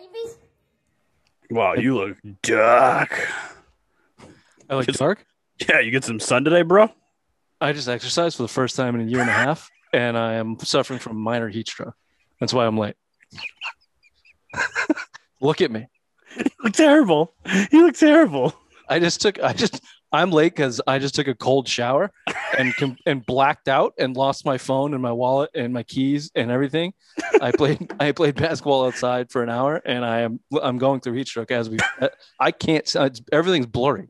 babies. Wow, you look dark. I like It's- dark. Yeah, you get some sun today, bro. I just exercised for the first time in a year and a half, and I am suffering from minor heat stroke. That's why I'm late. Look at me. You look terrible. You look terrible. I just took. I just. I'm late because I just took a cold shower and and blacked out and lost my phone and my wallet and my keys and everything. I played. I played basketball outside for an hour, and I am. I'm going through heat stroke as we. I can't. Everything's blurry.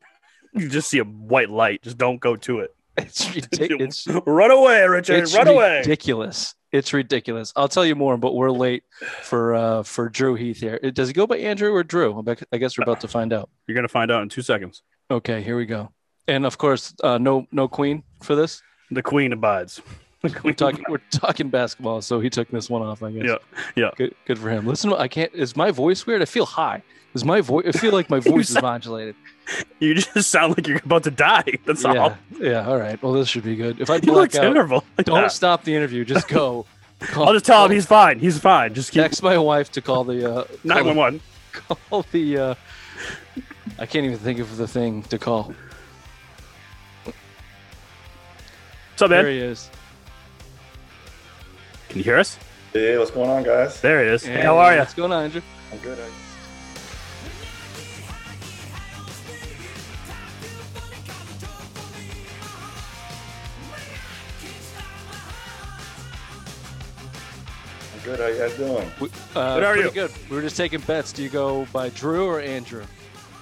You just see a white light. Just don't go to it. It's ridiculous. Run away, Richard. it's Run away. ridiculous. It's ridiculous. I'll tell you more, but we're late for uh for Drew Heath here. Does he go by Andrew or Drew? I guess we're about to find out. You're gonna find out in two seconds. Okay, here we go. And of course, uh, no no Queen for this. The queen abides. The queen We're talking we're talking basketball, so he took this one off. I guess. Yeah, yeah. Good good for him. Listen, I can't. Is my voice weird? I feel high. Is my voice? I feel like my voice is modulated. You just sound like you're about to die. That's Yeah, all. yeah. All right. Well, this should be good. If I black out, terrible. don't Yeah. stop the interview. Just go. Call, I'll just tell him he's fine. He's fine. Just keep text my wife to call the uh, call the- nine one one. call the uh I can't even think of the thing to call. What's up, man? There he is. Can you hear us? Hey, what's going on, guys? There he is. Hey, How are you? What's going on, Andrew? I'm good. I- I'm good. How you guys doing? We- Uh, Good, how are you? good. We were just taking bets. Do you go by Drew or Andrew?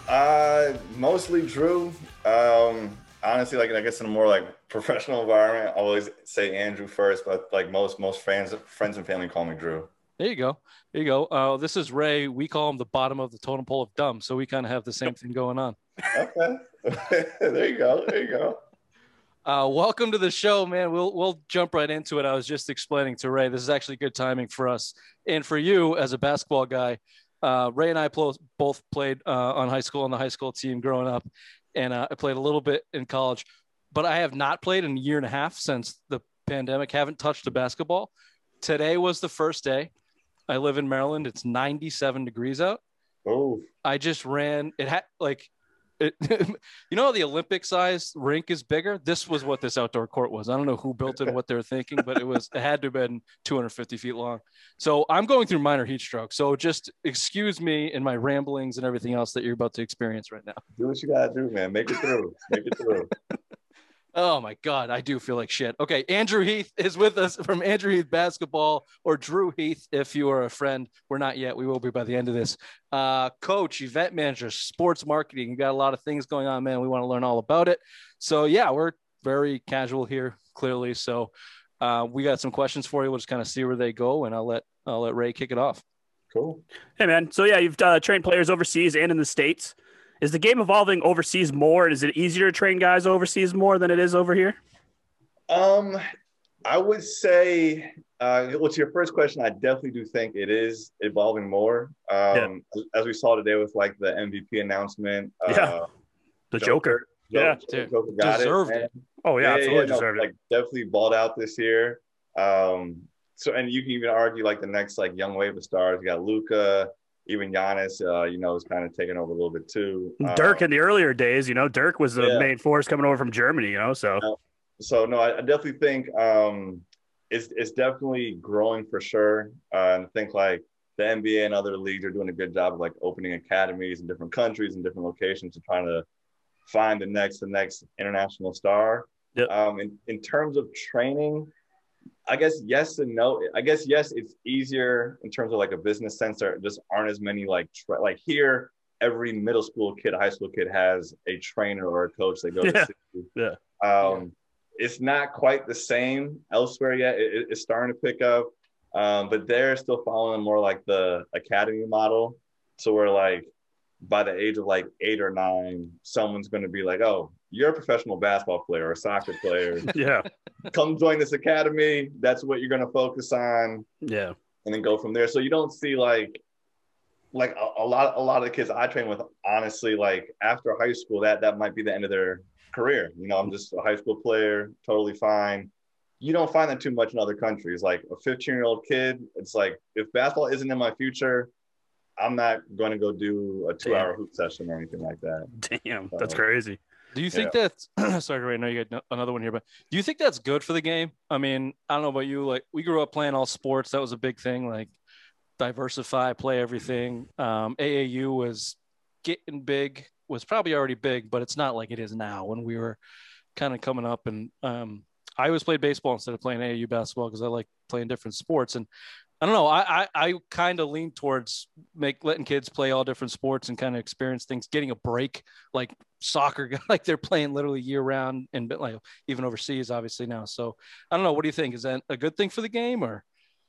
Uh, mostly Drew. Um, honestly, like I guess in a more like professional environment, I always say Andrew first, but like most most friends friends and family call me Drew. There you go. There you go. Uh, this is Ray. We call him the bottom of the totem pole of dumb, so we kind of have the same thing going on. Okay, there you go. There you go. Uh, welcome to the show, man. We'll we'll jump right into it. I was just explaining to Ray. This is actually good timing for us and for you as a basketball guy. Uh, Ray and I pl- both played uh, on high school on the high school team growing up, and uh, I played a little bit in college, but I have not played in a year and a half since the pandemic. Haven't touched a basketball. Today was the first day. I live in Maryland. It's 97 degrees out. Oh, I just ran. It had like, it, you know, how the Olympic size rink is bigger. This was what this outdoor court was. I don't know who built it, what they were thinking, but it was. It had to have been 250 feet long. So I'm going through minor heat stroke. So just excuse me in my ramblings and everything else that you're about to experience right now. do what you gotta do, man. Make it through. Make it through. Oh my God, I do feel like shit. Okay, Andrew Heath is with us from Andrew Heath Basketball or Drew Heath. If you are a friend, we're not yet. We will be by the end of this. Uh, coach, event manager, sports marketing. You got a lot of things going on, man. We want to learn all about it. So yeah, we're very casual here, clearly. So uh, we got some questions for you. We'll just kind of see where they go, and I'll let I'll let Ray kick it off. Cool. Hey, man. So yeah, you've uh, trained players overseas and in the states. Is the game evolving overseas more? Is it easier to train guys overseas more than it is over here? Um, I would say, uh, what's your first question? I definitely do think it is evolving more. Um, as we saw today with like the MVP announcement. Yeah. Uh, The Joker. Yeah. Joker, Joker got Deserved it. it. Oh yeah, absolutely no, deserved like it. definitely balled out this year. Um, so and you can even argue like the next like young wave of stars. You got Luka, even Giannis. Uh, you know, is kind of taking over a little bit too. Dirk Um, in the earlier days, you know, Dirk was the Yeah. main force coming over from Germany, you know. So so no, I, I definitely think um, it's it's definitely growing for sure. Uh, and I think like the NBA and other leagues are doing a good job of like opening academies in different countries and different locations and trying to find the next the next international star. Yep. Um, in in terms of training, I guess yes and no. I guess yes, it's easier in terms of like a business sense. There just aren't as many like tra- like here. Every middle school kid, high school kid has a trainer or a coach they go Yeah. to see. Yeah. Um, It's not quite the same elsewhere yet. It- it- it's starting to pick up, um, but they're still following more like the academy model. So we're like, by the age of like eight or nine, someone's going to be like, "Oh, you're a professional basketball player or a soccer player. yeah, Come join this academy. That's what you're going to focus on." yeah, and then go from there. So you don't see like like a, a lot a lot of the kids I train with honestly like after high school that that might be the end of their career. You know, I'm just a high school player, totally fine. You don't find that too much in other countries. Like a 15 year old kid, it's like if basketball isn't in my future, I'm not going to go do a two hour hoop session or anything like that. Damn, that's crazy. Do you think that's sorry, Ray? I know you got another one here, but do you think that's good for the game? I mean, I don't know about you. Like, we grew up playing all sports. That was a big thing. Like, diversify, play everything. Um, AAU was getting big. Was probably already big, but it's not like it is now. When we were kind of coming up, and um, I always played baseball instead of playing AAU basketball because I like playing different sports. And I don't know. I I, I kind of lean towards make letting kids play all different sports and kind of experience things, getting a break, like soccer, like they're playing literally year round and like even overseas, obviously now. So I don't know. What do you think? Is that a good thing for the game or?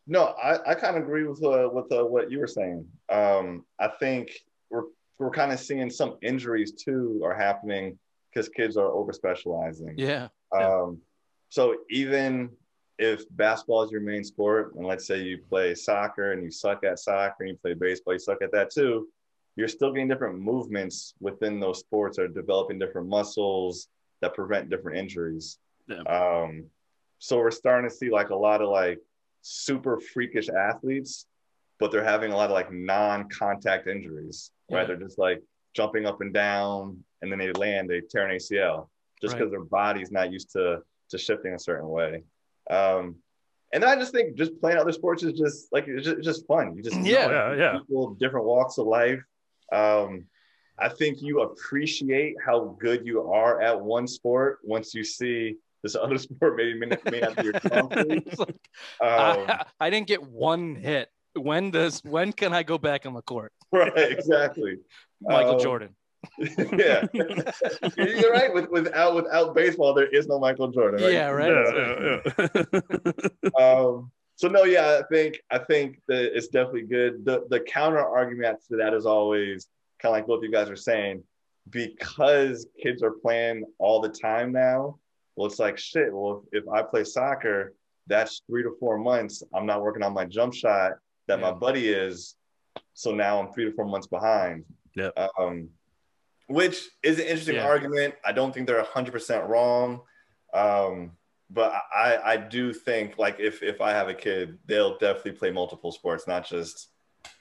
No, I, I kind of agree with uh, with uh, what you were saying. Um, I think we're we're kind of seeing some injuries too are happening because kids are over specializing. Yeah. Um, so even if basketball is your main sport, and let's say you play soccer and you suck at soccer, and you play baseball, you suck at that too, you're still getting different movements within those sports or developing different muscles that prevent different injuries. Yeah. Um, so we're starting to see like a lot of like super freakish athletes, but they're having a lot of like non-contact injuries, right? Yeah. They're just like jumping up and down, and then they land, they tear an ACL just Right. because their body's not used to to shifting a certain way. Um, and then I just think just playing other sports is just like it's just, it's just fun. You just Yeah, yeah, yeah. people, different walks of life. Um, I think you appreciate how good you are at one sport once you see this other sport maybe may not, may not be your strong suit. It's like, Um, I, I didn't get one hit. When does when can I go back on the court? right, exactly. Michael Um, Jordan. yeah, you're right. With, without without baseball, there is no Michael Jordan. Right? Yeah, right. Yeah, yeah, yeah. um, so no, yeah, I think I think that it's definitely good. The the counter argument to that is always kind of like both you guys are saying, because kids are playing all the time now. Well, it's like shit. Well, if, if I play soccer, that's three to four months. I'm not working on my jump shot that my buddy is. So now I'm three to four months behind. Yeah. Um, which is an interesting Yeah. argument. I don't think they're 100% wrong. Um, but I, I do think like if, if I have a kid, they'll definitely play multiple sports, not just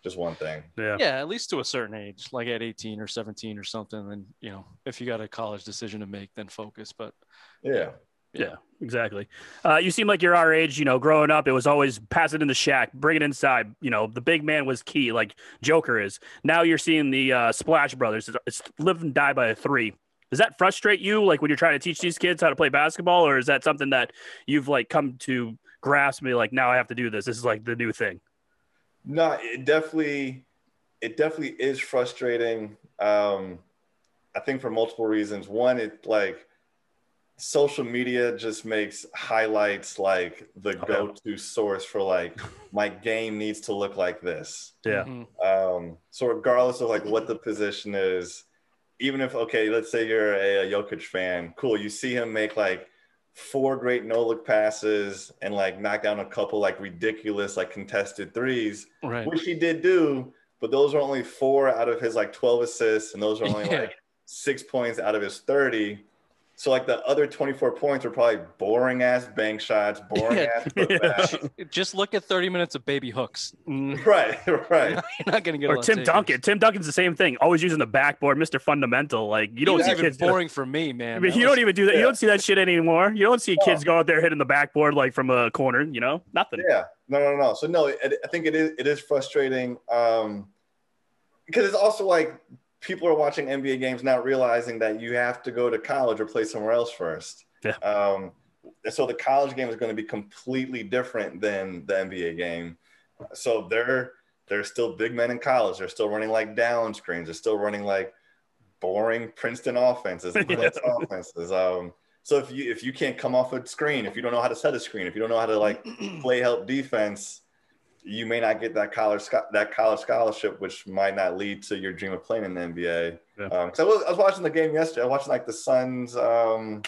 just one thing. yeah. Yeah, at least to a certain age, like at 18 or 17 or something. Then you know, if you got a college decision to make, then focus. But Yeah. Yeah, exactly. Uh, you seem like you're our age. You know, growing up, it was always pass it in the shack, bring it inside. You know, the big man was key, like Joker is. Now you're seeing the uh, Splash Brothers. It's, it's live and die by a three. Does that frustrate you, like when you're trying to teach these kids how to play basketball, or is that something that you've like come to grasp? Me like now I have to do this. This is like the new thing. No, it definitely, it definitely is frustrating. Um, I think for multiple reasons. One, it like social media just makes highlights like the yeah. go-to source for like my game needs to look like this. Yeah. Mhm. Um, so regardless of like what the position is, even if okay, let's say you're a, a Jokic fan, cool. You see him make like four great no look passes and like knock down a couple like ridiculous like contested threes, right. which he did do, but those are only four out of his like 12 assists, and those are only Yeah. like six points out of his 30. So like the other 24 points are probably boring ass bank shots, boring Yeah. ass putbacks. Just look at 30 minutes of baby hooks. Mm, right, right. You're not gonna get a Or lot Tim takers. Duncan. Tim Duncan's the same thing. Always using the backboard, Mr. Fundamental. Like you don't That's see even kids. boring for me, man. I mean, you was- don't even do that. You don't see that shit anymore. You don't see kids go out there hitting the backboard like from a corner. You know, nothing. Yeah, no, no, no. So no, it, I think it is it is frustrating um, because it's also like people are watching NBA games not realizing that you have to go to college or play somewhere else first. Yeah. Um, so the college game is going to be completely different than the NBA game. So they're they're still big men in college. They're still running like down screens. They're still running like boring Princeton offenses Yeah. Offenses. Um, so if you if you can't come off a screen, if you don't know how to set a screen, if you don't know how to like play help defense, you may not get that college that college scholarship, which might not lead to your dream of playing in the NBA. Yeah. Um, 'cause I was I was watching the game yesterday. I was watching like the Suns. Um,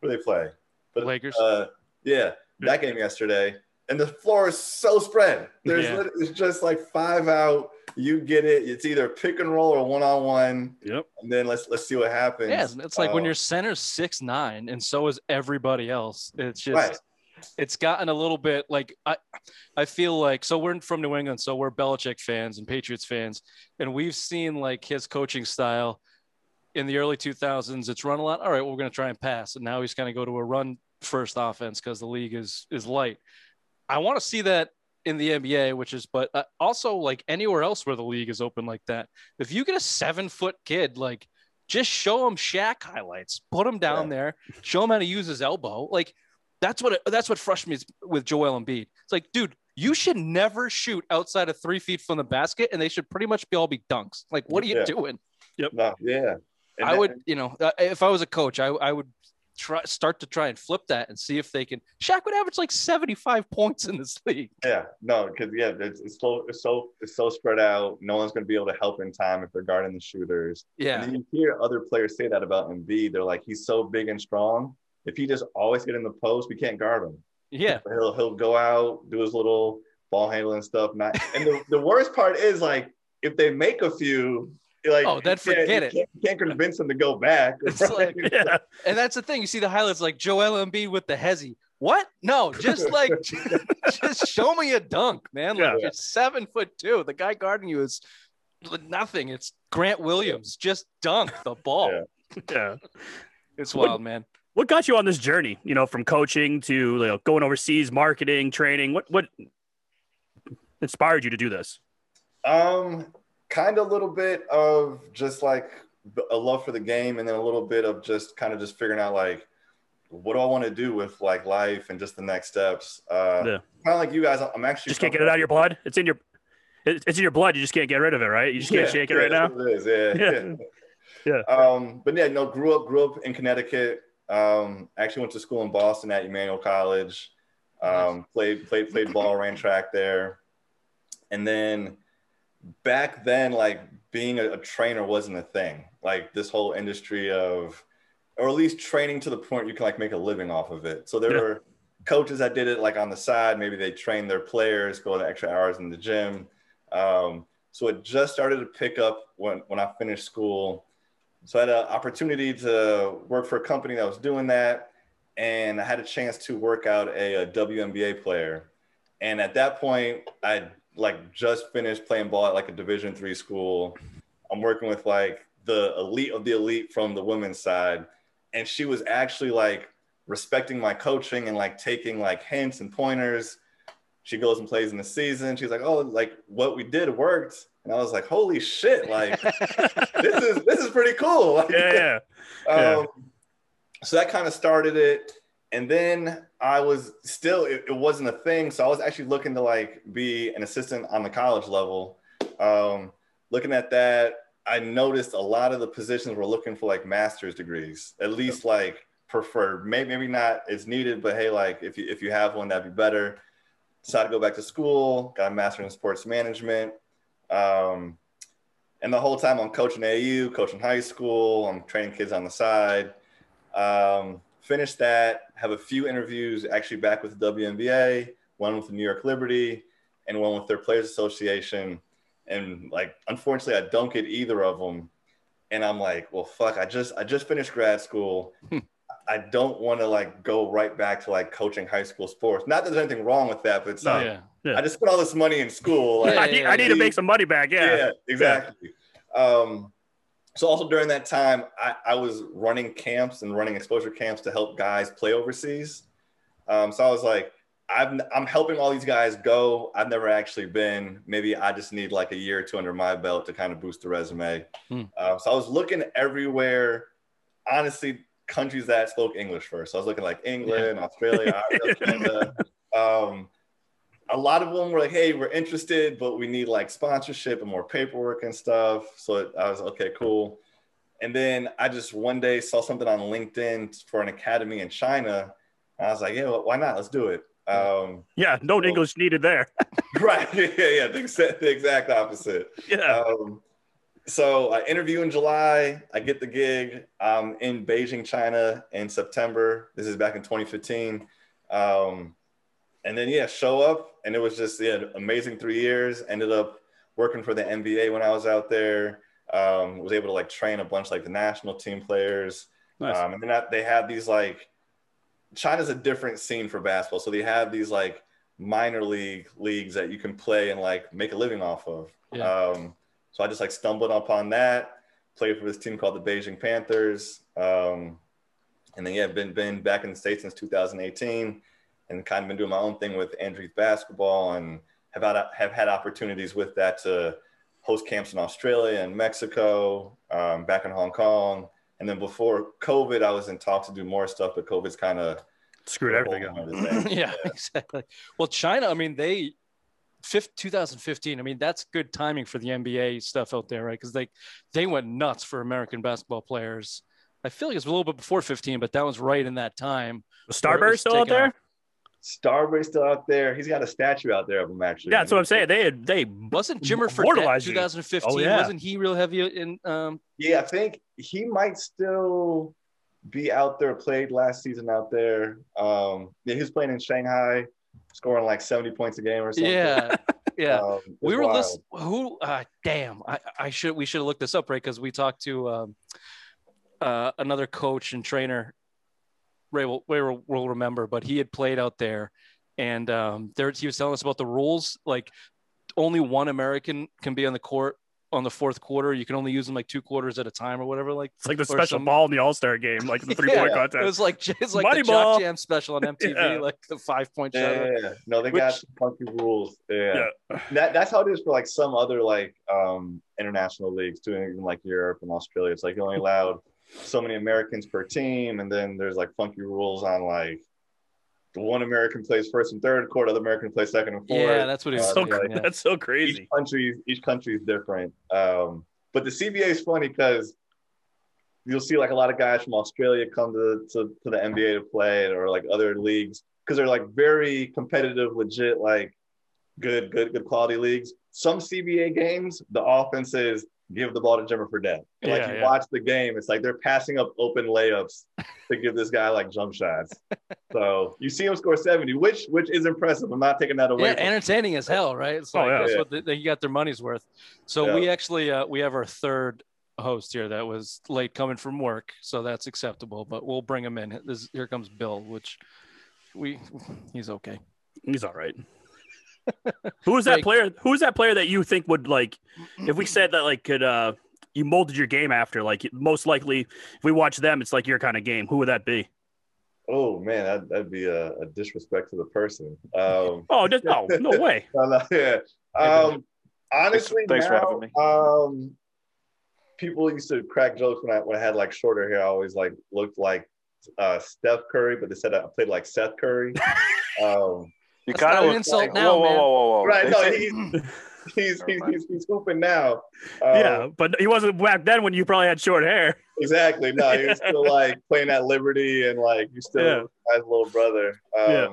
do they play? But Lakers. uh, yeah, that game yesterday, and the floor is so spread. There's Yeah. it's just like five out. You get it. It's either pick and roll or one on one, Yep. and then let's let's see what happens. Yeah, it's like when Um, your center's six nine, and so is everybody else. It's just Right. It's gotten a little bit like I, I feel like so we're from New England, so we're Belichick fans and Patriots fans, and we've seen like his coaching style in the early 2000s. It's run a lot. All right, well, we're going to try and pass, and now he's going to go to a run first offense because the league is is light. I want to see that in the NBA, which is, but uh, also like anywhere else where the league is open like that. If you get a seven foot kid, like just show him Shaq highlights, put him down yeah. there, show him how to use his elbow. Like that's what that's what frustrates me with Joel Embiid. It's like, dude, you should never shoot outside of three feet from the basket, and they should pretty much be all be dunks. Like, what are you yeah. doing? Yep. No, yeah. And I would, you know, uh, if I was a coach, I, I would try start to try and flip that and see if they can. Shaq would average like seventy five points in this league. Yeah, no, because yeah, it's, it's, so it's so it's so spread out. No one's going to be able to help in time if they're guarding the shooters. Yeah, and you hear other players say that about Embiid. They're like, he's so big and strong. If he just always get in the post, we can't guard him. Yeah, he'll he'll go out, do his little ball handling stuff. Not, and the, the worst part is like if they make a few, like, oh, then forget you it. Can't, can't, convince them to go back. It's like, yeah. And that's the thing. You see the highlights like Joel Embiid with the hezzy. What? No, just like just show me a dunk, man. Like yeah. seven foot two. The guy guarding you is nothing. It's Grant Williams. Just dunk the ball. Yeah. yeah. It's wild, man. What got you on this journey? You know, from coaching to you know, going overseas, marketing, training. What what inspired you to do this? Um, kind of a little bit of just like a love for the game and then a little bit of just kind of just figuring out like what do I want to do with like life and just the next steps. Uh, yeah. Kind of like you guys, I'm actually just can't get it out of your blood. It's in your, it's in your blood. You just can't get rid of it, right? You just can't yeah, shake it yeah, right now. It is, yeah. yeah. yeah. Um, but yeah, no, grew up, grew up in Connecticut. Um, actually went to school in Boston at Emmanuel College. Um, nice. played, played, played ball, ran track there. And then back then, like being a, a, trainer wasn't a thing. Like this whole industry of, or at least training to the point you can like make a living off of it. So there yeah. were coaches that did it like on the side. Maybe they trained their players, go the extra hours in the gym. Um, so it just started to pick up when, when I finished school. So I had an opportunity to work for a company that was doing that. And I had a chance to work out a, a WNBA player. And at that point, I like just finished playing ball at like a division three school i'm working with like the elite of the elite from the women's side and she was actually like respecting my coaching and like taking like hints and pointers she goes and plays in the season she's like oh like what we did worked and i was like holy shit like this is this is pretty cool like, yeah, yeah. Um, so that kind of started it and then I was still it, it, wasn't a thing, so I was actually looking to like be an assistant on the college level. Um, looking at that, I noticed a lot of the positions were looking for like master's degrees, at least like preferred. Maybe maybe not it's needed, but hey, like if you if you have one, that'd be better. Decided to go back to school, got a master in sports management. Um, and the whole time I'm coaching AAU, coaching high school, I'm training kids on the side. Um, finished that, have a few interviews actually back with the WNBA, one with the New York Liberty, and one with their Players Association. And like, unfortunately, I don't get either of them. And I'm like, well, fuck, I just I just finished grad school. I don't want to like go right back to like coaching high school sports. Not that there's anything wrong with that, but it's no, like, yeah. Yeah. I just spent all this money in school. Like, I, need, I need to make some money back. Yeah, yeah exactly. Um, so also during that time, I, I, was running camps and running exposure camps to help guys play overseas. Um, so I was like, I'm, I'm helping all these guys go. I've never actually been. Maybe I just need like a year or two under my belt to kind of boost the resume. Hmm. Uh, so I was looking everywhere. Honestly, countries that spoke English first. So I was looking like England, yeah. Australia, Canada. Um, a lot of them were like, "Hey, we're interested, but we need like sponsorship and more paperwork and stuff." So I was okay, cool. And then I just one day saw something on LinkedIn for an academy in China. I was like, "Yeah, well, why not? Let's do it." Um, yeah, no so, English needed there. right? Yeah, yeah, the exact, the exact opposite. Yeah. Um, so I interview in July. I get the gig. I'm in Beijing, China, in September. This is back in 2015. Um, and then yeah, show up, and it was just yeah, amazing three years. Ended up working for the NBA when I was out there. Um, was able to like train a bunch like the national team players. Nice. Um, and then that, they had these like China's a different scene for basketball. So they have these like minor league leagues that you can play and like make a living off of. Yeah. Um, so I just like stumbled upon that. Played for this team called the Beijing Panthers. Um, and then yeah, been been back in the states since 2018, and kind of been doing my own thing with Andrews basketball, and have had have had opportunities with that to host camps in Australia and Mexico, um, back in Hong Kong, and then before COVID, I was in talks to do more stuff, but COVID's kind of Screwed everything up. yeah, exactly. Well, China, I mean, they, fifth, 2015, I mean, that's good timing for the NBA stuff out there, right? Because they, they went nuts for American basketball players. I feel like it's a little bit before 15, but that was right in that time. Was Where it Starbury was still out there? off. Starbury's still out there. He's got a statue out there of him actually. Yeah, that's what I'm saying. They had they Wasn't Jimmer Fredette 2015? Oh, yeah. Wasn't he real heavy in? Um, Yeah, I think he might still be out there. Played last season out there. Um, yeah, he was playing in Shanghai, scoring like 70 points a game or something. yeah, yeah. Um, we were wild. listening. Who? Uh, damn, I, I should. We should have looked this up, right? Because we talked to um, uh, another coach and trainer. Ray will, Ray will, will remember, but he had played out there, and um, there he was telling us about the rules. Like, only one American can be on the court on the fourth quarter. You can only use them like two quarters at a time or whatever. Like, it's like the special some- ball in the All Star game, like the three Yeah, point contest. it contest. was like it's like the Moneyball. Jock Jam special on MTV, Yeah. like the five point shot. Yeah, yeah, yeah. no, they got Which- some funky rules. Yeah. Yeah. That, that's how it is for like some other like um, international leagues too, even like Europe and Australia. It's like you're only allowed so many Americans per team, and then there's like funky rules on like the one American plays first and third quarter, the American plays second and fourth. Yeah, that's what he was Uh, so saying. yeah, yeah. that's so crazy. each country each country is different. Um, but the CBA is funny because you'll see like a lot of guys from Australia come to, to, to the NBA to play or like other leagues because they're like very competitive, legit, like good, good, good quality leagues. Some CBA games, the offense is give the ball to Jimmer Fredette. And, like Yeah, you yeah. watch the game, it's like they're passing up open layups to give this guy like jump shots. so you see him score 70, which which is impressive. I'm not taking that away. yeah, from him. entertaining as hell, right? It's Oh, like yeah. that's Yeah. what they, they got their money's worth. So Yeah. we actually uh, we have our third host here that was late coming from work, so that's acceptable. But we'll bring him in. This, here comes Bill, which we he's okay. He's all right. who was that Like- player? Who was that player that you think would like? If we said that, like, could uh, you molded your game after? Like, most likely, if we watch them, it's like your kind of game. Who would that be? Oh man, that, that'd be a, a disrespect to the person. Um, Oh, just, no, no way. no, no, yeah. Um, honestly, Thanks for now, having me. Um, people used to crack jokes when I when I had like shorter hair. I always like looked like uh, Steph Curry, but they said I played like Seth Curry. um, You That's kind not of an insult like, now, whoa, whoa, man. whoa, whoa, whoa. right? They No, say- he's he's he's, mind. he's, he's hooping now. Um, yeah, but he wasn't back then when you probably had short hair. Exactly. No, he was still like playing at Liberty and like you still Yeah. as little brother. Um, Yeah.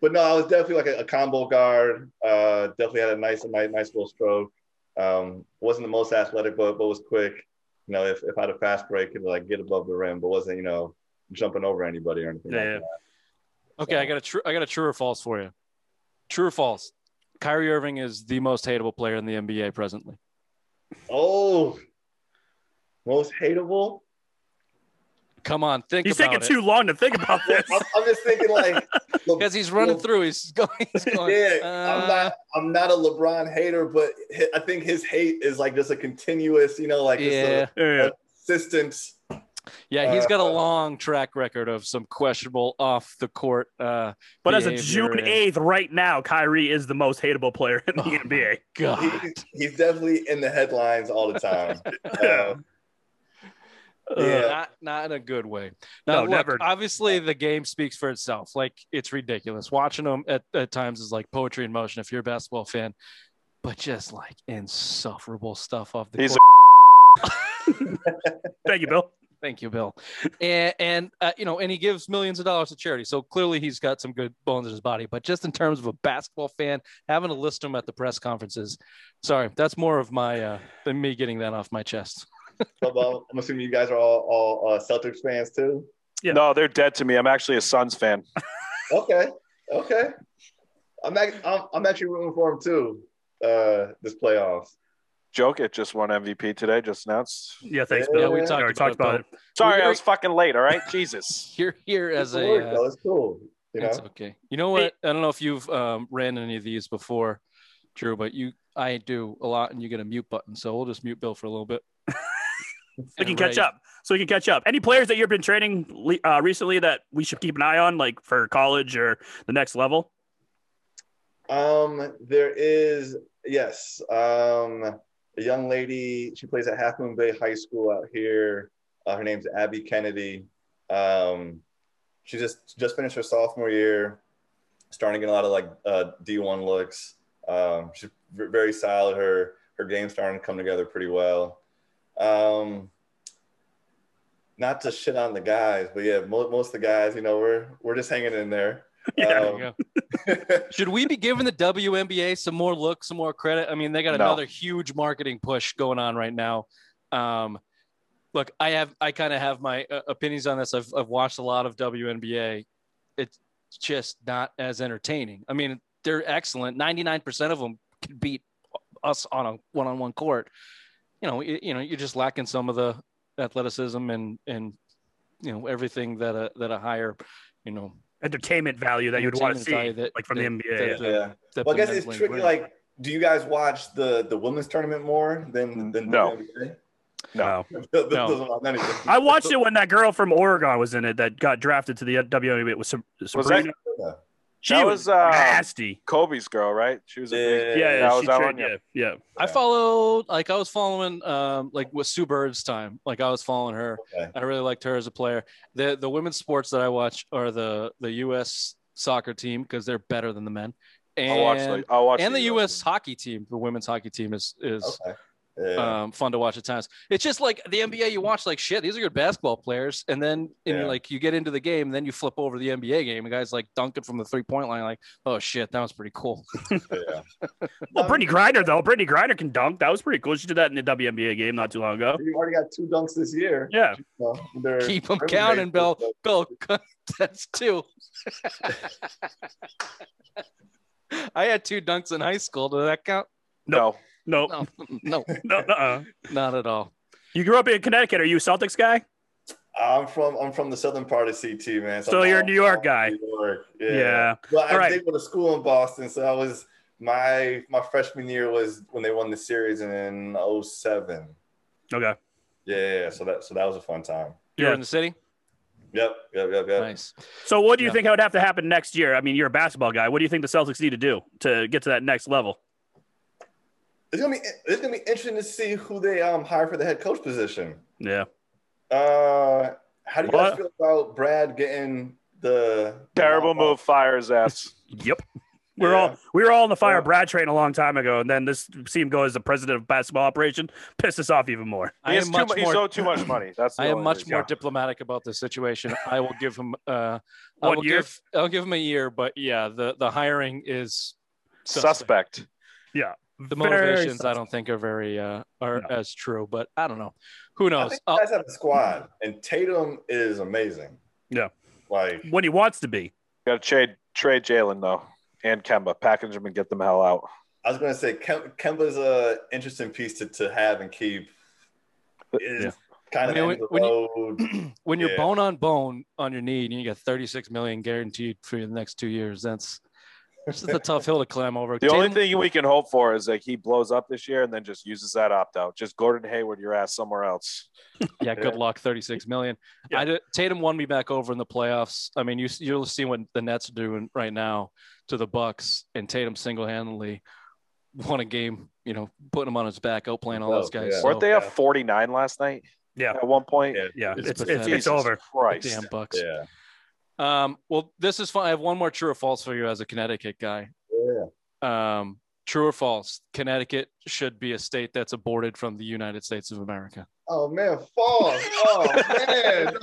But no, I was definitely like a, a combo guard. Uh, definitely had a nice, a nice, nice little stroke. Um, wasn't the most athletic, but but was quick. You know, if, if I had a fast break, could like get above the rim, but wasn't you know jumping over anybody or anything. Yeah. Like that. Okay, I got a true I got a true or false for you. True or false? Kyrie Irving is the most hateable player in the NBA presently. Oh, most hateable. Come on, think He's about taking it. too long to think about this. I'm, I'm just thinking like because he's running Le- through. He's going. He's going yeah, uh, I'm not. I'm not a LeBron hater, but I think his hate is like just a continuous, you know, like just Yeah, a Yeah. consistent. Yeah. He's got a uh, long track record of some questionable off the court. Uh, But as of June 8th, right now, Kyrie is the most hateable player in the Oh, NBA. God. He's, he's definitely in the headlines all the time. Uh, Yeah. not not in a good way. Now, No, look, never. obviously the game speaks for itself. Like it's ridiculous. Watching them at, at times is like poetry in motion if you're a basketball fan, but just like insufferable stuff off the He's court. Thank you, Bill. Thank you, Bill. And and uh, you know, and he gives millions of dollars to charity. So clearly he's got some good bones in his body. But just in terms of a basketball fan, having to list him at the press conferences, sorry, that's more of my uh, than me getting that off my chest. so, I'm assuming you guys are all, all uh, Celtics fans too. Yeah. No, they're dead to me. I'm actually a Suns fan. Okay, okay. I'm, act- I'm I'm actually rooting for him too. Uh, this playoffs. Jokic just won MVP today, just announced. Yeah, thanks, Yeah, Bill. we We talked talked, talked about about it. Sorry, We're- I was fucking late. All right, Jesus. You're here as a. work, uh, though. It's cool. You know, It's okay. You know what? I don't know if you've um, ran any of these before, Drew, but you, I do a lot, and you get a mute button. So we'll just mute Bill for a little bit. So we can catch up. So we can catch up. Any players that you've been training uh, recently that we should keep an eye on, like for college or the next level? Um, there is yes. Um, a young lady. She plays at Half Moon Bay High School out here. Uh, her name's Abby Kennedy. Um, she just just finished her sophomore year, starting to get a lot of like uh, D1 looks. Um, she's very solid. Her her game's starting to come together pretty well. Um, not to shit on the guys, but yeah, most, most of the guys, you know, we're we're just hanging in there. Yeah, Um. Should we be giving the WNBA some more look, some more credit? I mean, they got No. another huge marketing push going on right now. Um, look, I have, I kind of have my uh, opinions on this. I've, I've watched a lot of WNBA. It's just not as entertaining. I mean, they're excellent. Ninety nine percent of them can beat us on a one on one court. You know, you, you know, you're just lacking some of the athleticism and and you know everything that a that a higher, you know, Entertainment value that you would want to see, that- like from that- the NBA. that- yeah. yeah. that Well, I guess it's tricky. league Like, do you guys watch the the women's tournament more than than No. the NBA? No. No. No. doesn't want anything. I watched it when that girl from Oregon was in it that got drafted to the WNBA. It was Sab- Sabrina. Yeah. She That was, was, uh, nasty. Kobe's girl, right? She was a big, Yeah, that yeah, was she that tra- one, yeah. yeah, yeah. I followed like I was following um like with Sue Bird's time. Like I was following her. Okay. I really liked her as a player. The the women's sports that I watch are the the US soccer team because they're better than the men. And I'll watch the, I'll watch and the US US hockey team, the women's hockey team is is Okay. Yeah. um, fun to watch at times. It's just like the NBA. You watch like shit. These are good basketball players, and then and Yeah. like you get into the game, and then you flip over the NBA game. And guys like dunking from the three point line, like, oh shit, that was pretty cool. yeah. Well, Brittney Griner though, Brittney Griner can dunk. That was pretty cool. She did that in the WNBA game not too long ago. You already got two dunks this year. Yeah, Well, they're- Keep 'em they're counting, amazing, Bill. but- Bill, that's two. I had two dunks in high school. Does that count? No. no, No, no, no, uh-uh. not at all. You grew up in Connecticut. Are you a Celtics guy? I'm from I'm from the southern part of CT, man. So I'm you're a New York guy. New York. Yeah. Yeah. Well, I All right. did go to school in Boston, so I was my my freshman year was when they won the series in 07. Okay. Yeah, yeah, yeah. So that so that was a fun time. You're Yeah. in the city. Yep, yep, yep, yep. Nice. So what do you Yeah. think would have to happen next year? I mean, you're a basketball guy. What do you think the Celtics need to do to get to that next level? It's gonna be it's gonna be interesting to see who they um hire for the head coach position. Yeah. Uh, how do you guys feel about Brad getting the Terrible the- move. Fire his ass. Yep. We're Yeah. all we were all in the fire Yeah. Brad train a long time ago, and then this see him go as the president of basketball operation pissed us off even more. I He has am too much mu- he's more. owed too much money. That's I am much reason. more Yeah. diplomatic about this situation. I will give him. Uh, I One will year? give. I'll give him a year, but yeah, the the hiring is suspect. The motivations, I don't think, are very uh, are No. as true. But I don't know. Who knows? I'll- you guys have a squad, and Tatum is amazing. Yeah. Like When he wants to be. Got to trade trade Jalen though and Kemba. Package them and get them hell out. I was gonna say, Kem- Kemba's a interesting piece to, to have and keep. Is Yeah. kind of I mean, end of the when road. when you're Yeah. bone on bone on your knee and you get 36 million guaranteed for the next two years, that's that's is a tough hill to climb over. The only thing we can hope for is like he blows up this year and then just uses that opt out. Just Gordon Hayward your ass somewhere else. yeah, good luck. 36 million. Yeah. I did, Tatum won me back over in the playoffs. I mean, you you'll see what the Nets are doing right now to the Bucks, and Tatum single handedly won a game. You know, putting him on his back, outplaying all those Oh, guys. yeah. So, Weren't they yeah. up 49 last night Yeah. at one point? Yeah. Yeah. It's It's it's, it's over. Christ. damn Bucks. Yeah. Um, well, this is fun. I have one more true or false for you as a Connecticut guy. Yeah. Um, true or false? Connecticut should be a state that's aborted from the United States of America. Oh man, false. Oh man.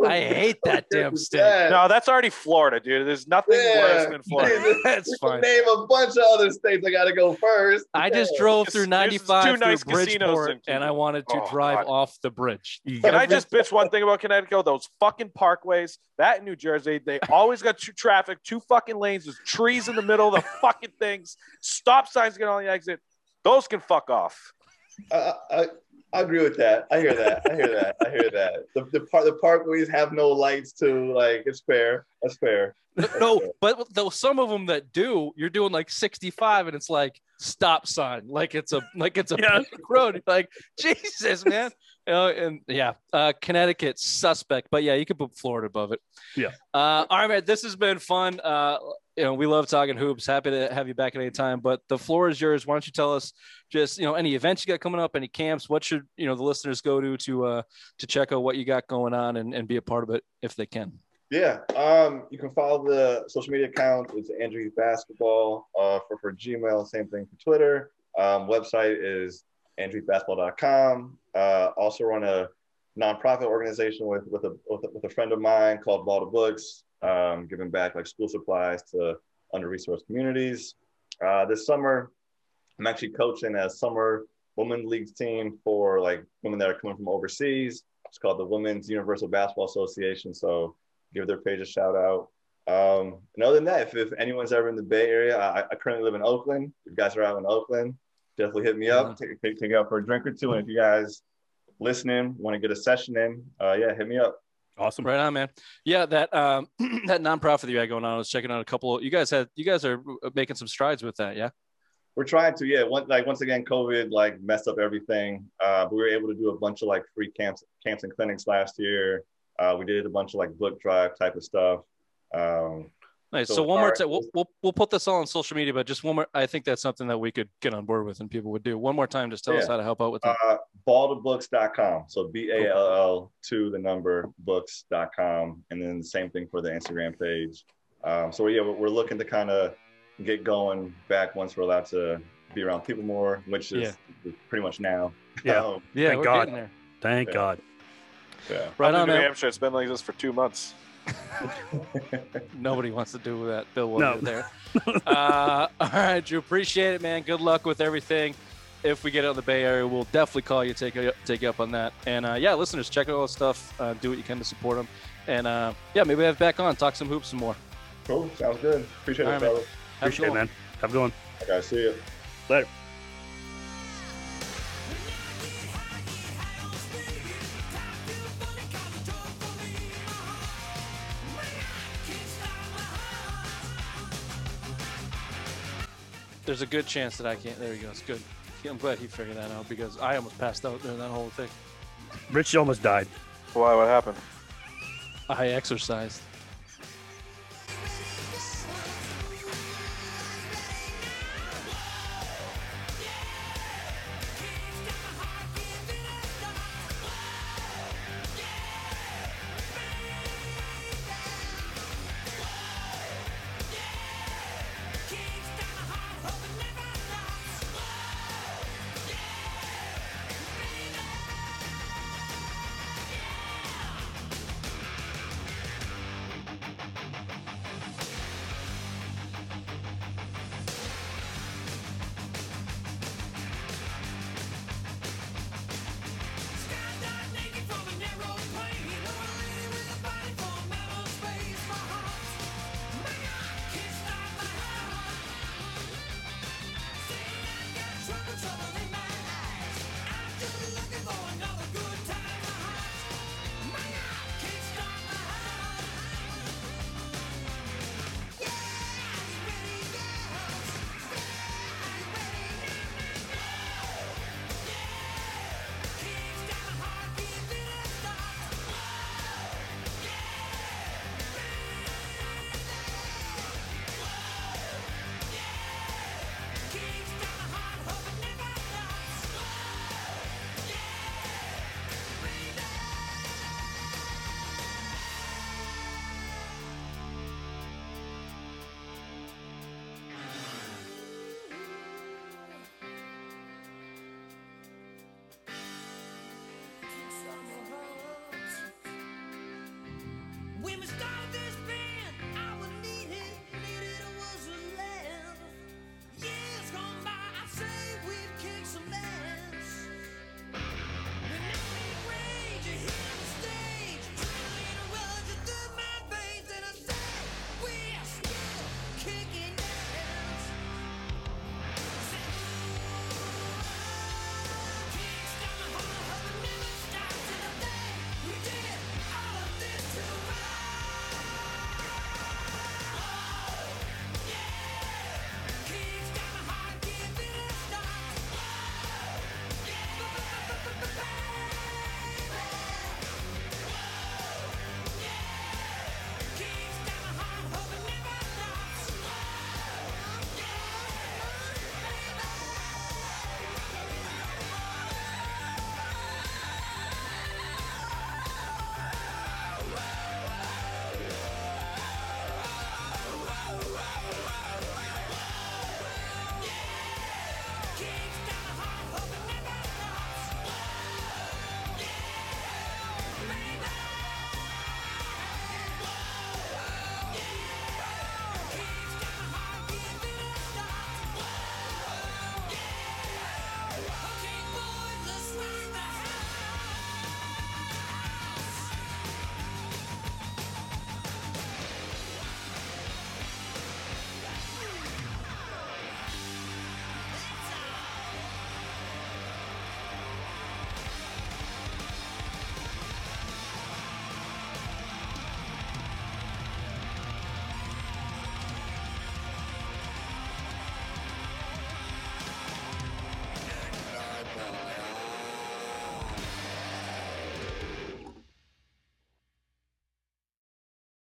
I hate that damn state. Yeah. No, that's already Florida, dude. There's nothing Yeah. worse than Florida. That's You fine. Name a bunch of other states. I gotta go first. I just Yeah. drove through 95 two through nice Bridgeport, in and I wanted to Oh, drive God. off the bridge. Can I just bitch one thing about Connecticut? Those fucking parkways, that in New Jersey, they always got two traffic, two fucking lanes, there's trees in the middle of the fucking things, stop signs get on the exit. Those can fuck off. I, I, I agree with that. I hear that. I hear that. I hear that. The the part the parkways have no lights too. Like it's fair. That's fair. no, but though some of them that do, you're doing like 65 and it's like stop sign, like it's a like it's a Yeah. public road. Like Jesus, man. You know, and yeah, uh, Connecticut suspect, but yeah, you could put Florida above it. Yeah. Uh, all right, man. This has been fun. Uh, you know, we love talking hoops. Happy to have you back at any time. But the floor is yours. Why don't you tell us just you know any events you got coming up, any camps? What should you know the listeners go to to uh, to check out what you got going on and, and be a part of it if they can. Yeah. Um, you can follow the social media account. It's Andrew Basketball. Uh, for for Gmail, same thing for Twitter. Um, website is andrewbasketball.com. Uh, also run a nonprofit organization with with a with a, with a friend of mine called Ball to Books, um, giving back like school supplies to under-resourced communities. Uh, this summer, I'm actually coaching a summer women's leagues team for like women that are coming from overseas. It's called the Women's Universal Basketball Association. So give their page a shout out. Um, and other than that, if, if anyone's ever in the Bay Area, I, I currently live in Oakland. If you guys are out in Oakland, definitely hit me up. Take, take, take out for a drink or two. And if you guys listening want to get a session in, uh, yeah, hit me up. Awesome. Right on, man. Yeah, that um that nonprofit that you had going on. I was checking out a couple. Of, You guys had you guys are making some strides with that, yeah. We're trying to, yeah. One, like once again, COVID like messed up everything. Uh, but we were able to do a bunch of like free camps, camps and clinics last year. Uh, we did a bunch of like book drive type of stuff. Um, Nice. So, So one more time, we'll, we'll we'll put this all on social media, but just one more. I think that's something that we could get on board with and people would do. One more time, just tell us how to help out with that. uh, baldbooks.com. So B A L L to the number books.com. And then the same thing for the Instagram page. Um, so yeah, we're, we're looking to kind of get going back once we're allowed to be around people more, which is pretty much now. Yeah. Um, yeah, thank we're God. there. Thank Yeah. God. yeah. Right I'm on, in New. Hampshire. It's been like this for two months. Nobody wants to do that, Bill. While No. there. uh, all right, Drew. Appreciate it, man. Good luck with everything. If we get out in the Bay Area, we'll definitely call you, take you, take you up on that. And uh, yeah, listeners, check out all the stuff. Uh, do what you can to support them. And uh, yeah, maybe we have back on, talk some hoops some more. Cool. Sounds good. Appreciate All it, right, man. fellas. Have Appreciate it, man. Have a good one. I gotta see you. Later. There's a good chance that I can't. There he goes. Good. I'm glad he figured that out because I almost passed out during that whole thing. Rich almost died. Why? What happened? I exercised.